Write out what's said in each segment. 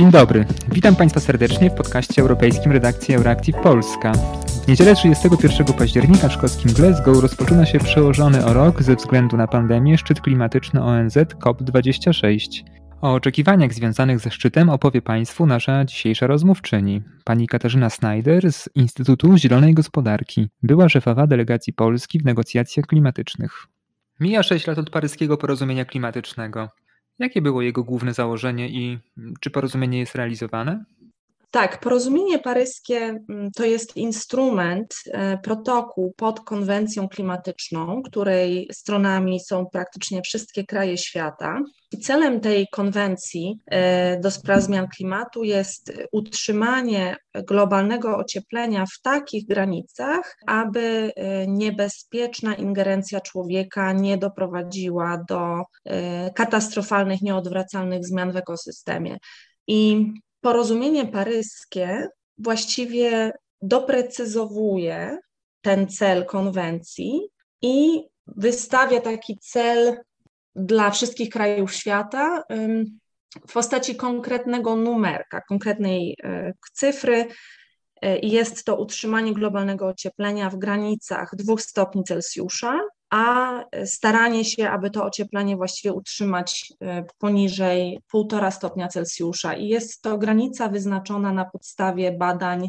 Dzień dobry. Witam Państwa serdecznie w podcaście europejskim redakcji Euractiv Polska. W niedzielę 31 października w szkockim Glasgow rozpoczyna się przełożony o rok ze względu na pandemię szczyt klimatyczny ONZ COP26. O oczekiwaniach związanych ze szczytem opowie Państwu nasza dzisiejsza rozmówczyni, pani Katarzyna Snyder z Instytutu Zielonej Gospodarki, była szefowa delegacji Polski w negocjacjach klimatycznych. Mija 6 lat od paryskiego porozumienia klimatycznego. Jakie było jego główne założenie i czy porozumienie jest realizowane? Tak, porozumienie paryskie mm, to jest instrument, e, protokół pod konwencją klimatyczną, której stronami są praktycznie wszystkie kraje świata. I celem tej konwencji e, do spraw zmian klimatu jest utrzymanie globalnego ocieplenia w takich granicach, aby e, niebezpieczna ingerencja człowieka nie doprowadziła do katastrofalnych, nieodwracalnych zmian w ekosystemie. I porozumienie paryskie właściwie doprecyzowuje ten cel konwencji i wystawia taki cel dla wszystkich krajów świata w postaci konkretnego numerka, konkretnej e, cyfry. E, jest to utrzymanie globalnego ocieplenia w granicach 2 stopni Celsjusza a staranie się, aby to ocieplenie właściwie utrzymać e, poniżej 1,5 stopnia Celsjusza. I jest to granica wyznaczona na podstawie badań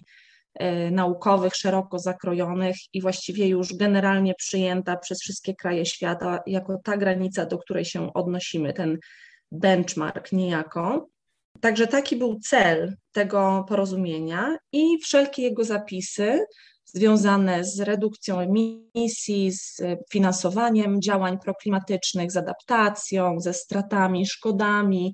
e, naukowych, szeroko zakrojonych i właściwie już generalnie przyjęta przez wszystkie kraje świata jako ta granica, do której się odnosimy, ten benchmark niejako. Także taki był cel tego porozumienia i wszelkie jego zapisy związane z redukcją emisji, z finansowaniem działań proklimatycznych, z adaptacją, ze stratami, szkodami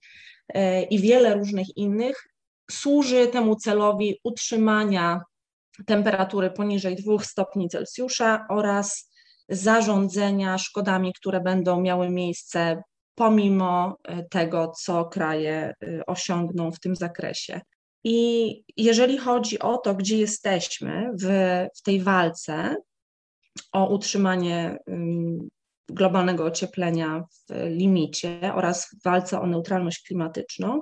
e, i wiele różnych innych, służy temu celowi utrzymania temperatury poniżej 2 stopni Celsjusza oraz zarządzenia szkodami, które będą miały miejsce pomimo e, tego, co kraje e, osiągną w tym zakresie. I jeżeli chodzi o to, gdzie jesteśmy w, w tej walce o utrzymanie globalnego ocieplenia w limicie oraz w walce o neutralność klimatyczną,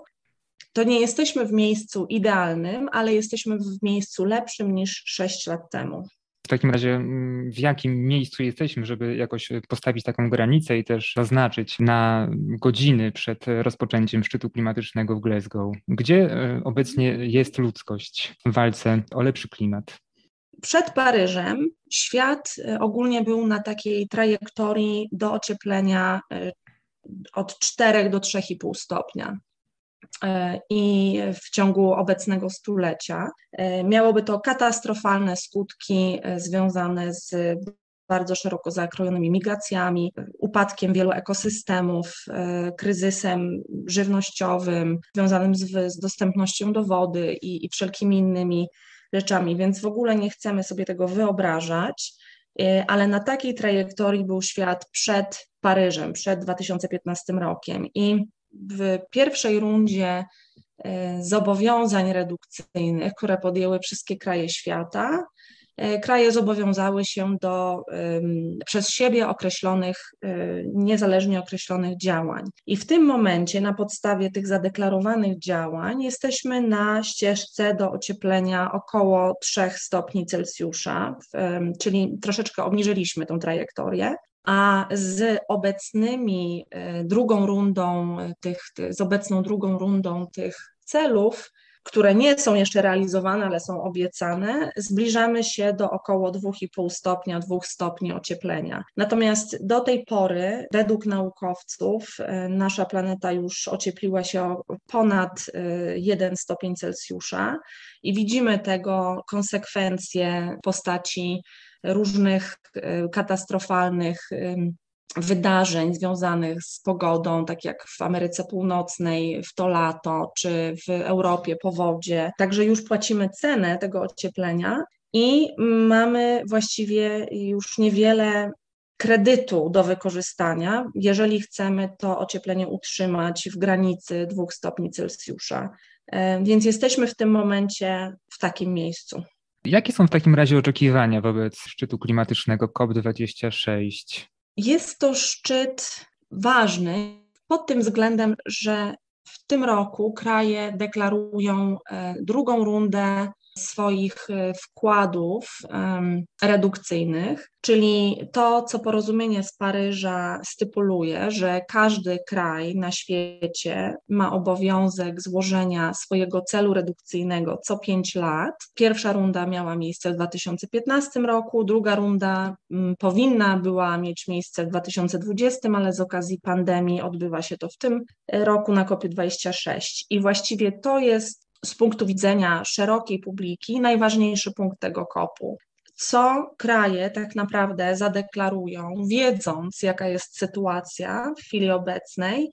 to nie jesteśmy w miejscu idealnym, ale jesteśmy w miejscu lepszym niż 6 lat temu. W takim razie mm, w jakim miejscu jesteśmy, żeby jakoś postawić taką granicę i też zaznaczyć na godziny przed rozpoczęciem szczytu klimatycznego w Glasgow? Gdzie e, obecnie jest ludzkość w walce o lepszy klimat? Przed Paryżem świat e, ogólnie był na takiej trajektorii do ocieplenia e, od 4 do 3,5 stopnia. E, i w ciągu obecnego stulecia. E, miałoby to katastrofalne skutki e, związane z bardzo szeroko zakrojonymi migracjami, upadkiem wielu ekosystemów, kryzysem żywnościowym związanym z, z dostępnością do wody i, i wszelkimi innymi rzeczami, więc w ogóle nie chcemy sobie tego wyobrażać ale na takiej trajektorii był świat przed Paryżem, przed 2015 rokiem. I w pierwszej rundzie e, zobowiązań redukcyjnych, które podjęły wszystkie kraje świata, e, kraje zobowiązały się do przez siebie określonych, e, niezależnie określonych działań. I w tym momencie, na podstawie tych zadeklarowanych działań, jesteśmy na ścieżce do ocieplenia około 3 stopni Celsjusza, czyli troszeczkę obniżyliśmy tą trajektorię a z obecnymi e, drugą rundą tych, z obecną drugą rundą tych celów, które nie są jeszcze realizowane, ale są obiecane, zbliżamy się do około 2,5 stopnia, 2 stopni ocieplenia. Natomiast do tej pory, według naukowców, e, nasza planeta już ociepliła się o ponad 1 e, stopień Celsjusza i widzimy tego konsekwencje w postaci różnych e, katastrofalnych wydarzeń związanych z pogodą, tak jak w Ameryce Północnej w to lato, czy w Europie powodzie. Także już płacimy cenę tego ocieplenia i mamy właściwie już niewiele kredytu do wykorzystania, jeżeli chcemy to ocieplenie utrzymać w granicy 2 stopni Celsjusza. E, więc jesteśmy w tym momencie w takim miejscu. Jakie są w takim razie oczekiwania wobec szczytu klimatycznego COP26? Jest to szczyt ważny pod tym względem, że w tym roku kraje deklarują drugą rundę swoich e, wkładów redukcyjnych, czyli to, co porozumienie z Paryża stypuluje, że każdy kraj na świecie ma obowiązek złożenia swojego celu redukcyjnego co pięć lat. Pierwsza runda miała miejsce w 2015 roku, druga runda mm, powinna była mieć miejsce w 2020, ale z okazji pandemii odbywa się to w tym roku na COP26. I właściwie to jest z punktu widzenia szerokiej publiki najważniejszy punkt tego kopu. Co kraje tak naprawdę zadeklarują, wiedząc, jaka jest sytuacja w chwili obecnej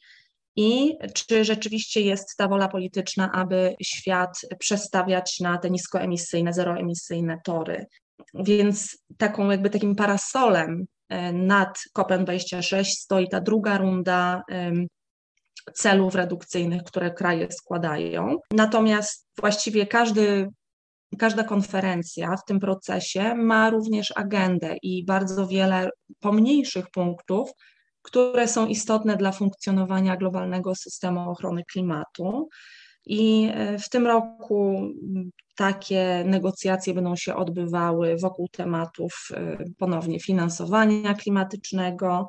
i czy rzeczywiście jest ta wola polityczna, aby świat przestawiać na te niskoemisyjne, zeroemisyjne tory. Więc taką jakby takim parasolem e, nad COP26 stoi ta druga runda celów redukcyjnych, które kraje składają. Natomiast właściwie każdy, każda konferencja w tym procesie ma również agendę i bardzo wiele pomniejszych punktów, które są istotne dla funkcjonowania globalnego systemu ochrony klimatu. I e, w tym roku takie negocjacje będą się odbywały wokół tematów e, ponownie finansowania klimatycznego,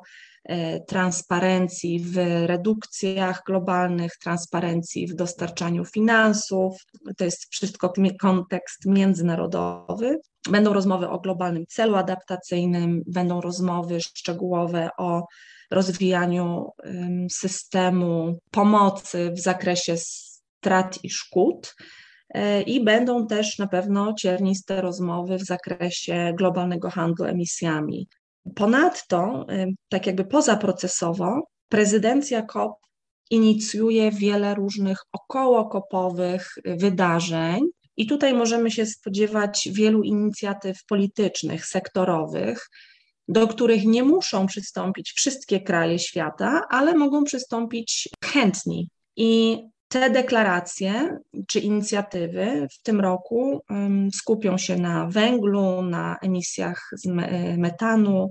transparencji w redukcjach globalnych, transparencji w dostarczaniu finansów. To jest wszystko kontekst międzynarodowy. Będą rozmowy o globalnym celu adaptacyjnym, będą rozmowy szczegółowe o rozwijaniu systemu pomocy w zakresie strat i szkód. E, I będą też na pewno cierniste rozmowy w zakresie globalnego handlu emisjami. Ponadto, tak jakby pozaprocesowo, prezydencja COP inicjuje wiele różnych okołokopowych wydarzeń, i tutaj możemy się spodziewać wielu inicjatyw politycznych, sektorowych, do których nie muszą przystąpić wszystkie kraje świata, ale mogą przystąpić chętni. I te deklaracje czy inicjatywy w tym roku skupią się na węglu, na emisjach z metanu,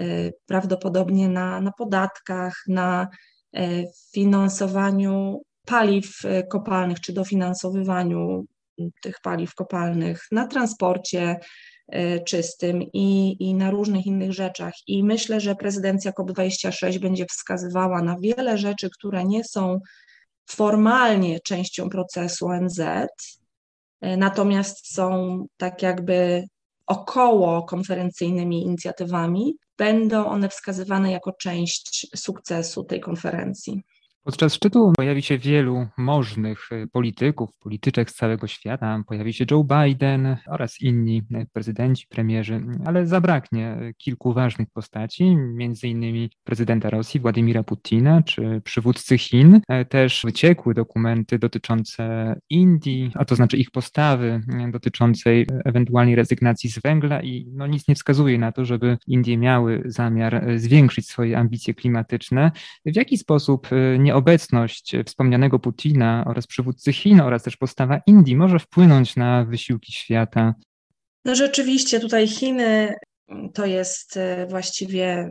y, prawdopodobnie na, na podatkach, na y, finansowaniu paliw kopalnych czy dofinansowywaniu tych paliw kopalnych, na transporcie czystym i, i na różnych innych rzeczach. I myślę, że prezydencja COP26 będzie wskazywała na wiele rzeczy, które nie są formalnie częścią procesu ONZ, e, natomiast są tak jakby około konferencyjnymi inicjatywami, będą one wskazywane jako część sukcesu tej konferencji. Podczas szczytu pojawi się wielu możnych e, polityków, polityczek z całego świata. Pojawi się Joe Biden oraz inni e, prezydenci, premierzy, ale zabraknie e, kilku ważnych postaci, innymi prezydenta Rosji Władimira Putina czy przywódcy Chin. Też wyciekły dokumenty dotyczące Indii, a to znaczy ich postawy dotyczącej ewentualnej rezygnacji z węgla i no, nic nie wskazuje na to, żeby Indie miały zamiar zwiększyć swoje ambicje klimatyczne. W jaki sposób nie obecność wspomnianego Putina oraz przywódcy Chin oraz też postawa Indii może wpłynąć na wysiłki świata? No rzeczywiście tutaj Chiny to jest e, właściwie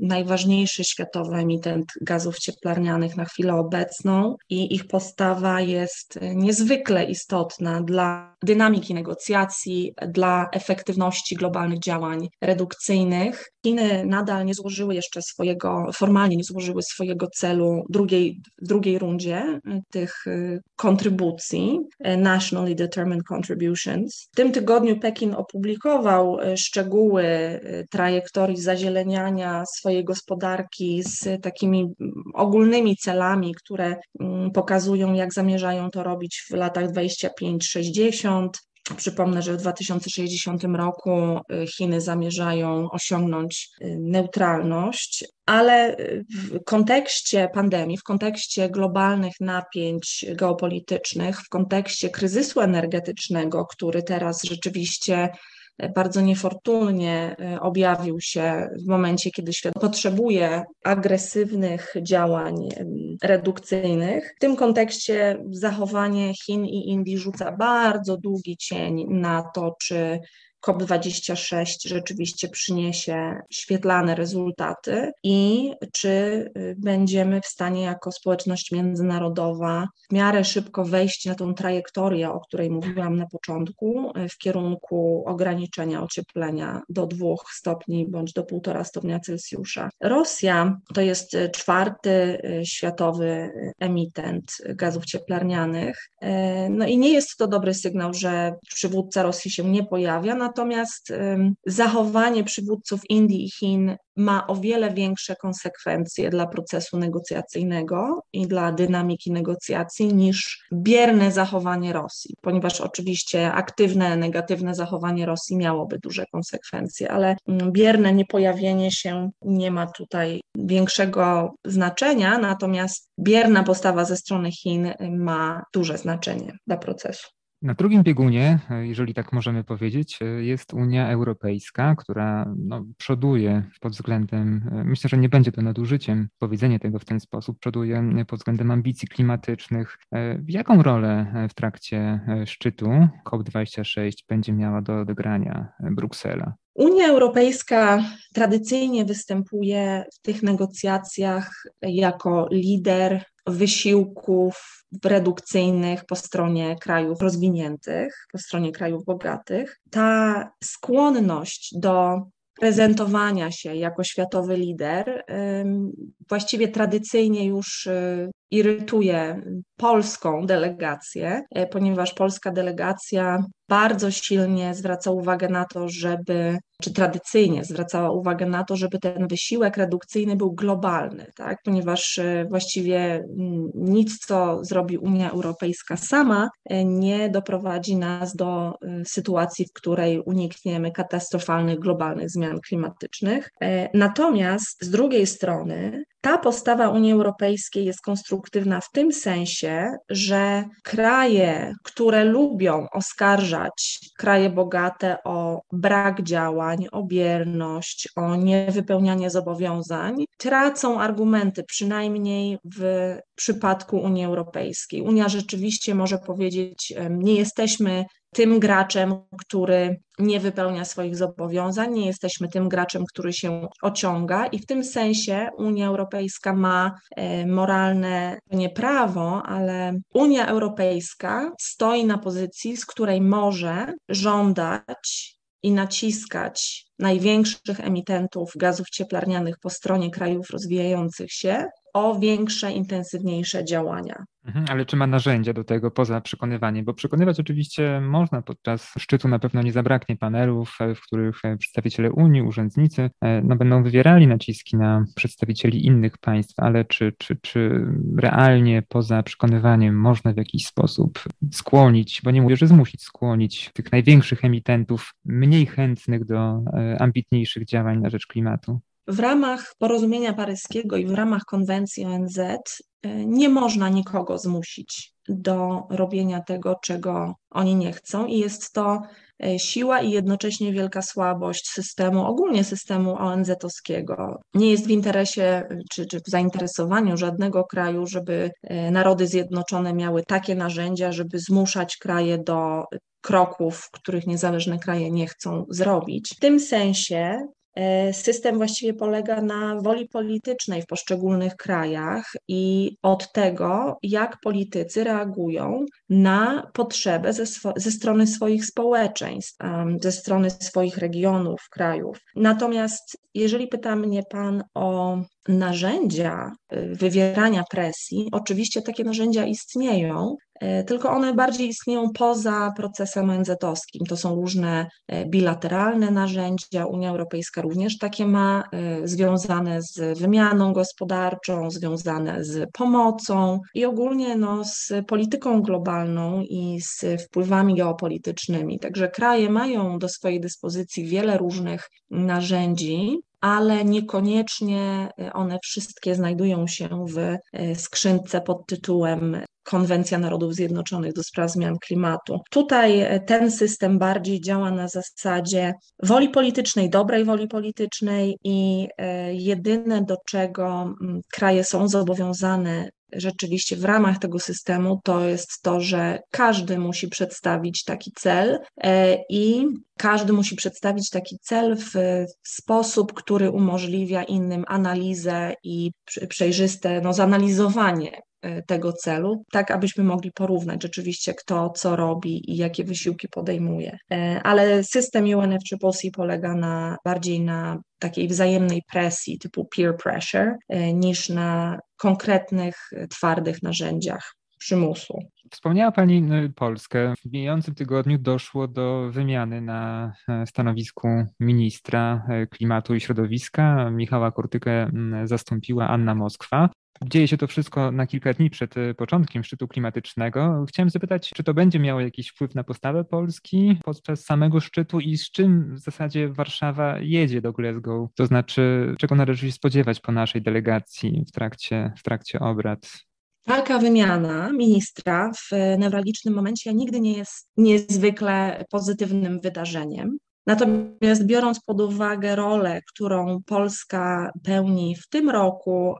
najważniejszy światowy emitent gazów cieplarnianych na chwilę obecną i ich postawa jest e, niezwykle istotna dla dynamiki negocjacji, dla efektywności globalnych działań redukcyjnych. Chiny nadal nie złożyły jeszcze swojego, formalnie nie złożyły swojego celu drugiej, w drugiej rundzie e, tych kontrybucji, Nationally Determined Contributions. W tym tygodniu Pekin opublikował szczegóły Y, trajektorii zazieleniania swojej gospodarki z takimi ogólnymi celami, które mm, pokazują, jak zamierzają to robić w latach 25-60. Przypomnę, że w 2060 roku y, Chiny zamierzają osiągnąć y, neutralność, ale w kontekście pandemii, w kontekście globalnych napięć geopolitycznych, w kontekście kryzysu energetycznego, który teraz rzeczywiście bardzo niefortunnie e, objawił się w momencie, kiedy świat potrzebuje agresywnych działań redukcyjnych. W tym kontekście zachowanie Chin i Indii rzuca bardzo długi cień na to, czy COP26 rzeczywiście przyniesie świetlane rezultaty i czy y, będziemy w stanie jako społeczność międzynarodowa w miarę szybko wejść na tą trajektorię, o której mówiłam na początku, y, w kierunku ograniczenia ocieplenia do 2 stopni bądź do 1,5 stopnia Celsjusza. Rosja to jest y, czwarty światowy emitent gazów cieplarnianych. No i nie jest to dobry sygnał, że przywódca Rosji się nie pojawia, natomiast zachowanie przywódców Indii i Chin ma o wiele większe konsekwencje dla procesu negocjacyjnego i dla dynamiki negocjacji niż bierne zachowanie Rosji, ponieważ oczywiście aktywne, negatywne zachowanie Rosji miałoby duże konsekwencje, ale mm, bierne niepojawienie się nie ma tutaj większego znaczenia, natomiast bierna postawa ze strony Chin ma duże znaczenie dla procesu. Na drugim biegunie, jeżeli tak możemy powiedzieć, jest Unia Europejska, która no, przoduje pod względem, myślę, że nie będzie to nadużyciem powiedzenie tego w ten sposób, przoduje pod względem ambicji klimatycznych. Jaką rolę w trakcie szczytu COP26 będzie miała do odegrania Bruksela? Unia Europejska tradycyjnie występuje w tych negocjacjach jako lider wysiłków redukcyjnych po stronie krajów rozwiniętych, po stronie krajów bogatych. Ta skłonność do prezentowania się jako światowy lider właściwie tradycyjnie już y, irytuje polską delegację, e, ponieważ polska delegacja bardzo silnie zwraca uwagę na to, żeby, czy tradycyjnie zwracała uwagę na to, żeby ten wysiłek redukcyjny był globalny, tak? ponieważ e, właściwie mm, nic, co zrobi Unia Europejska sama, e, nie doprowadzi nas do sytuacji, w której unikniemy katastrofalnych globalnych zmian klimatycznych. Natomiast z drugiej strony ta postawa Unii Europejskiej jest konstruktywna w tym sensie, że kraje, które lubią oskarżać kraje bogate o brak działań, o bierność, o niewypełnianie zobowiązań, tracą argumenty, przynajmniej w przypadku Unii Europejskiej. Unia rzeczywiście może powiedzieć, nie jesteśmy tym graczem, który nie wypełnia swoich zobowiązań, nie jesteśmy tym graczem, który się ociąga i w tym sensie Unia Europejska ma e, moralne nie prawo, ale Unia Europejska stoi na pozycji, z której może żądać i naciskać największych emitentów gazów cieplarnianych po stronie krajów rozwijających się o większe, intensywniejsze działania. Mhm, ale czy ma narzędzia do tego poza przekonywaniem? Bo przekonywać oczywiście można podczas szczytu, na pewno nie zabraknie panelów, e, w których e, przedstawiciele Unii, urzędnicy e, no, będą wywierali naciski na przedstawicieli innych państw, ale czy, czy, czy realnie poza przekonywaniem można w jakiś sposób skłonić, bo nie mówię, że zmusić, skłonić tych największych emitentów, mniej chętnych do ambitniejszych działań na rzecz klimatu? W ramach porozumienia paryskiego i w ramach konwencji ONZ e, nie można nikogo zmusić do robienia tego, czego oni nie chcą, i jest to e, siła i jednocześnie wielka słabość systemu, ogólnie systemu ONZ-owskiego. Nie jest w interesie czy, czy w zainteresowaniu żadnego kraju, żeby e, narody zjednoczone miały takie narzędzia, żeby zmuszać kraje do kroków, których niezależne kraje nie chcą zrobić. W tym sensie system właściwie polega na woli politycznej w poszczególnych krajach i od tego, jak politycy reagują na potrzebę ze, ze strony swoich społeczeństw, ze strony swoich regionów, krajów. Natomiast jeżeli pyta mnie Pan o narzędzia y, wywierania presji, oczywiście takie narzędzia istnieją, tylko one bardziej istnieją poza procesem ONZ-owskim. To są różne y, bilateralne narzędzia. Unia Europejska również takie ma, związane z wymianą gospodarczą, związane z pomocą i ogólnie no, z polityką globalną i z wpływami geopolitycznymi. Także kraje mają do swojej dyspozycji wiele różnych narzędzi, ale niekoniecznie one wszystkie znajdują się w e, skrzynce pod tytułem Konwencja Narodów Zjednoczonych do spraw zmian klimatu. Tutaj ten system bardziej działa na zasadzie woli politycznej, dobrej woli politycznej i jedyne do czego mm, kraje są zobowiązane rzeczywiście w ramach tego systemu, to jest to, że każdy musi przedstawić taki cel e, i każdy musi przedstawić taki cel w sposób, który umożliwia innym analizę i przejrzyste no, zanalizowanie e, tego celu, tak abyśmy mogli porównać rzeczywiście kto co robi i jakie wysiłki podejmuje. E, ale system UNFCCC polega na bardziej na takiej wzajemnej presji typu peer pressure niż na konkretnych, twardych narzędziach przymusu. Wspomniała Pani y, Polskę. W mijającym tygodniu doszło do wymiany na e, stanowisku ministra e, klimatu i środowiska. Michała Kurtykę zastąpiła Anna Moskwa. Dzieje się to wszystko na kilka dni przed e, początkiem szczytu klimatycznego. Chciałem zapytać, czy to będzie miało jakiś wpływ na postawę Polski podczas samego szczytu i z czym w zasadzie Warszawa jedzie do Glasgow? To znaczy, czego należy się spodziewać po naszej delegacji w trakcie, w trakcie obrad? Taka wymiana ministra w newralgicznym momencie nigdy nie jest niezwykle pozytywnym wydarzeniem. Natomiast biorąc pod uwagę rolę, którą Polska pełni w tym roku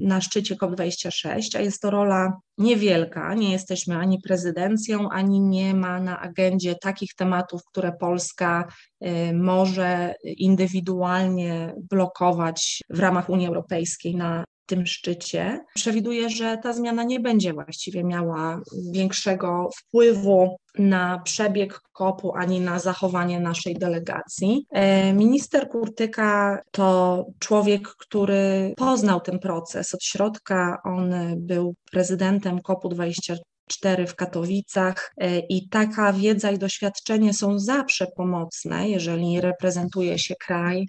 na szczycie COP26, a jest to rola niewielka, nie jesteśmy ani prezydencją, ani nie ma na agendzie takich tematów, które Polska y, może indywidualnie blokować w ramach Unii Europejskiej na tym szczycie. Przewiduję, że ta zmiana nie będzie właściwie miała większego wpływu na przebieg kopu ani na zachowanie naszej delegacji. E, minister Kurtyka to człowiek, który poznał ten proces od środka. On był prezydentem kopu 24 w Katowicach e, i taka wiedza i doświadczenie są zawsze pomocne, jeżeli reprezentuje się kraj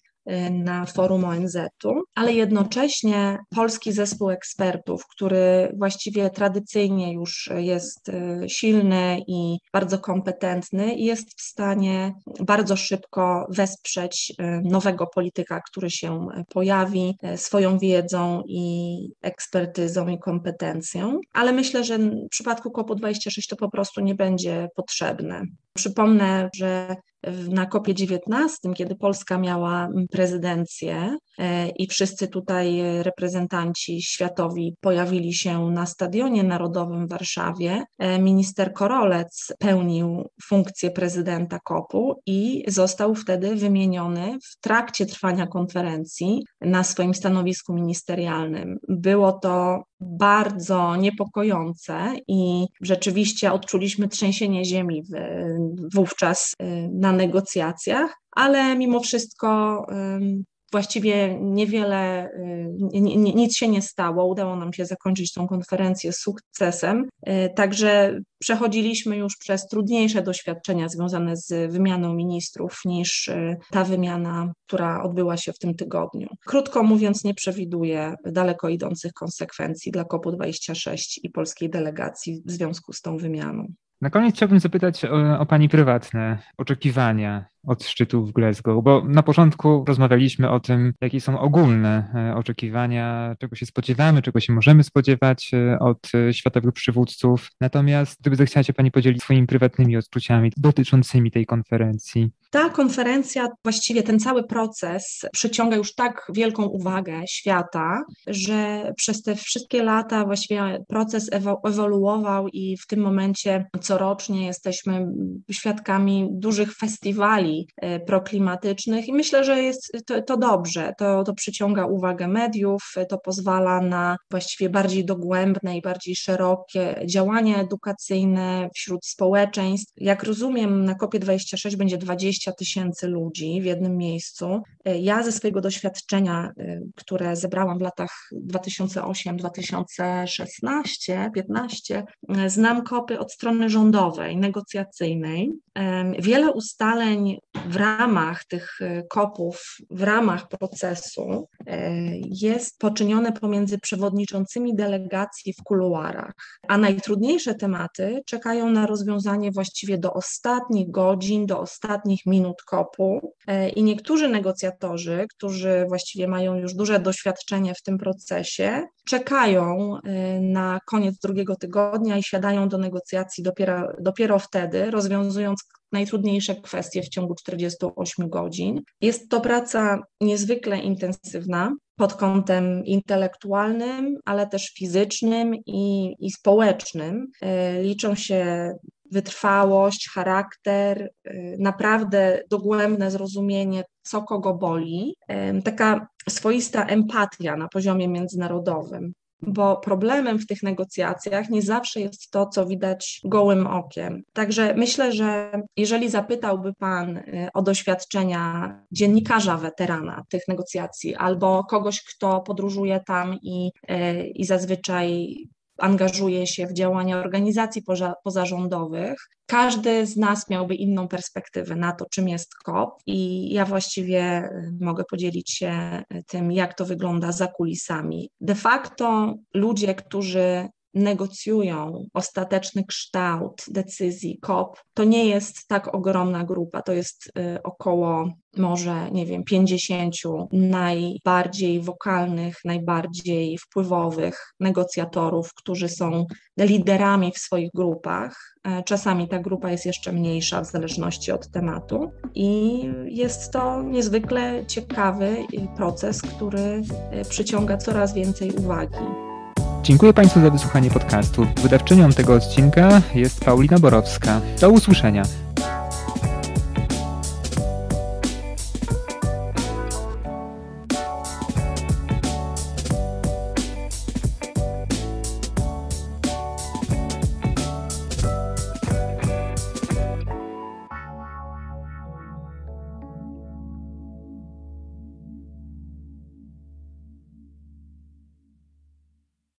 na forum ONZ-u, ale jednocześnie polski zespół ekspertów, który właściwie tradycyjnie już jest y, silny i bardzo kompetentny, jest w stanie bardzo szybko wesprzeć y, nowego polityka, który się pojawi swoją wiedzą i ekspertyzą i kompetencją. Ale myślę, że w przypadku COP26 to po prostu nie będzie potrzebne. Przypomnę, że na kopie 19, kiedy Polska miała prezydencję e, i wszyscy tutaj reprezentanci światowi pojawili się na Stadionie Narodowym w Warszawie, e, minister Korolec pełnił funkcję prezydenta kopu i został wtedy wymieniony w trakcie trwania konferencji na swoim stanowisku ministerialnym. Było to bardzo niepokojące i rzeczywiście odczuliśmy trzęsienie ziemi w, wówczas y, na negocjacjach, ale mimo wszystko właściwie niewiele, y, nic się nie stało. Udało nam się zakończyć tą konferencję sukcesem. Y, także przechodziliśmy już przez trudniejsze doświadczenia związane z wymianą ministrów niż y, ta wymiana, która odbyła się w tym tygodniu. Krótko mówiąc, nie przewiduję daleko idących konsekwencji dla COP26 i polskiej delegacji w związku z tą wymianą. Na koniec chciałbym zapytać o, o Pani prywatne oczekiwania od szczytu w Glasgow, bo na początku rozmawialiśmy o tym, jakie są ogólne e, oczekiwania, czego się spodziewamy, czego się możemy spodziewać e, od światowych przywódców. Natomiast gdyby zechciała się Pani podzielić swoimi prywatnymi odczuciami dotyczącymi tej konferencji. Ta konferencja, właściwie ten cały proces przyciąga już tak wielką uwagę świata, że przez te wszystkie lata właściwie proces ewoluował i w tym momencie corocznie jesteśmy świadkami dużych festiwali e, proklimatycznych i myślę, że jest to, to dobrze. To, to przyciąga uwagę mediów, to pozwala na właściwie bardziej dogłębne i bardziej szerokie działania edukacyjne wśród społeczeństw. Jak rozumiem, na COP26 będzie 20 tysięcy ludzi w jednym miejscu. E, ja ze swojego doświadczenia, e, które zebrałam w latach 2008, 2016, 15, znam kopy od strony rządowej, negocjacyjnej. Wiele ustaleń w ramach tych e, kopów, w ramach procesu e, jest poczynione pomiędzy przewodniczącymi delegacji w kuluarach, a najtrudniejsze tematy czekają na rozwiązanie właściwie do ostatnich godzin, do ostatnich minut kopu e, i niektórzy negocjatorzy, którzy właściwie mają już duże doświadczenie w tym procesie, czekają na koniec drugiego tygodnia i siadają do negocjacji dopiero, dopiero wtedy, rozwiązując najtrudniejsze kwestie w ciągu 48 godzin. Jest to praca niezwykle intensywna pod kątem intelektualnym, ale też fizycznym i, i społecznym. Liczą się wytrwałość, charakter, y, naprawdę dogłębne zrozumienie, co kogo boli, taka swoista empatia na poziomie międzynarodowym. Bo problemem w tych negocjacjach nie zawsze jest to, co widać gołym okiem. Także myślę, że jeżeli zapytałby Pan y, o doświadczenia dziennikarza weterana tych negocjacji albo kogoś, kto podróżuje tam i, y, i zazwyczaj angażuje się w działania organizacji pozarządowych. Każdy z nas miałby inną perspektywę na to, czym jest COP, i ja właściwie y, mogę podzielić się y, tym, jak to wygląda za kulisami. De facto ludzie, którzy negocjują ostateczny kształt decyzji COP, to nie jest tak ogromna grupa, to jest y, około może, nie wiem, 50 najbardziej wokalnych, najbardziej wpływowych negocjatorów, którzy są liderami w swoich grupach. E, czasami ta grupa jest jeszcze mniejsza w zależności od tematu i jest to niezwykle ciekawy proces, który e, przyciąga coraz więcej uwagi. Dziękuję Państwu za wysłuchanie podcastu. Wydawczynią tego odcinka jest Paulina Borowska. Do usłyszenia.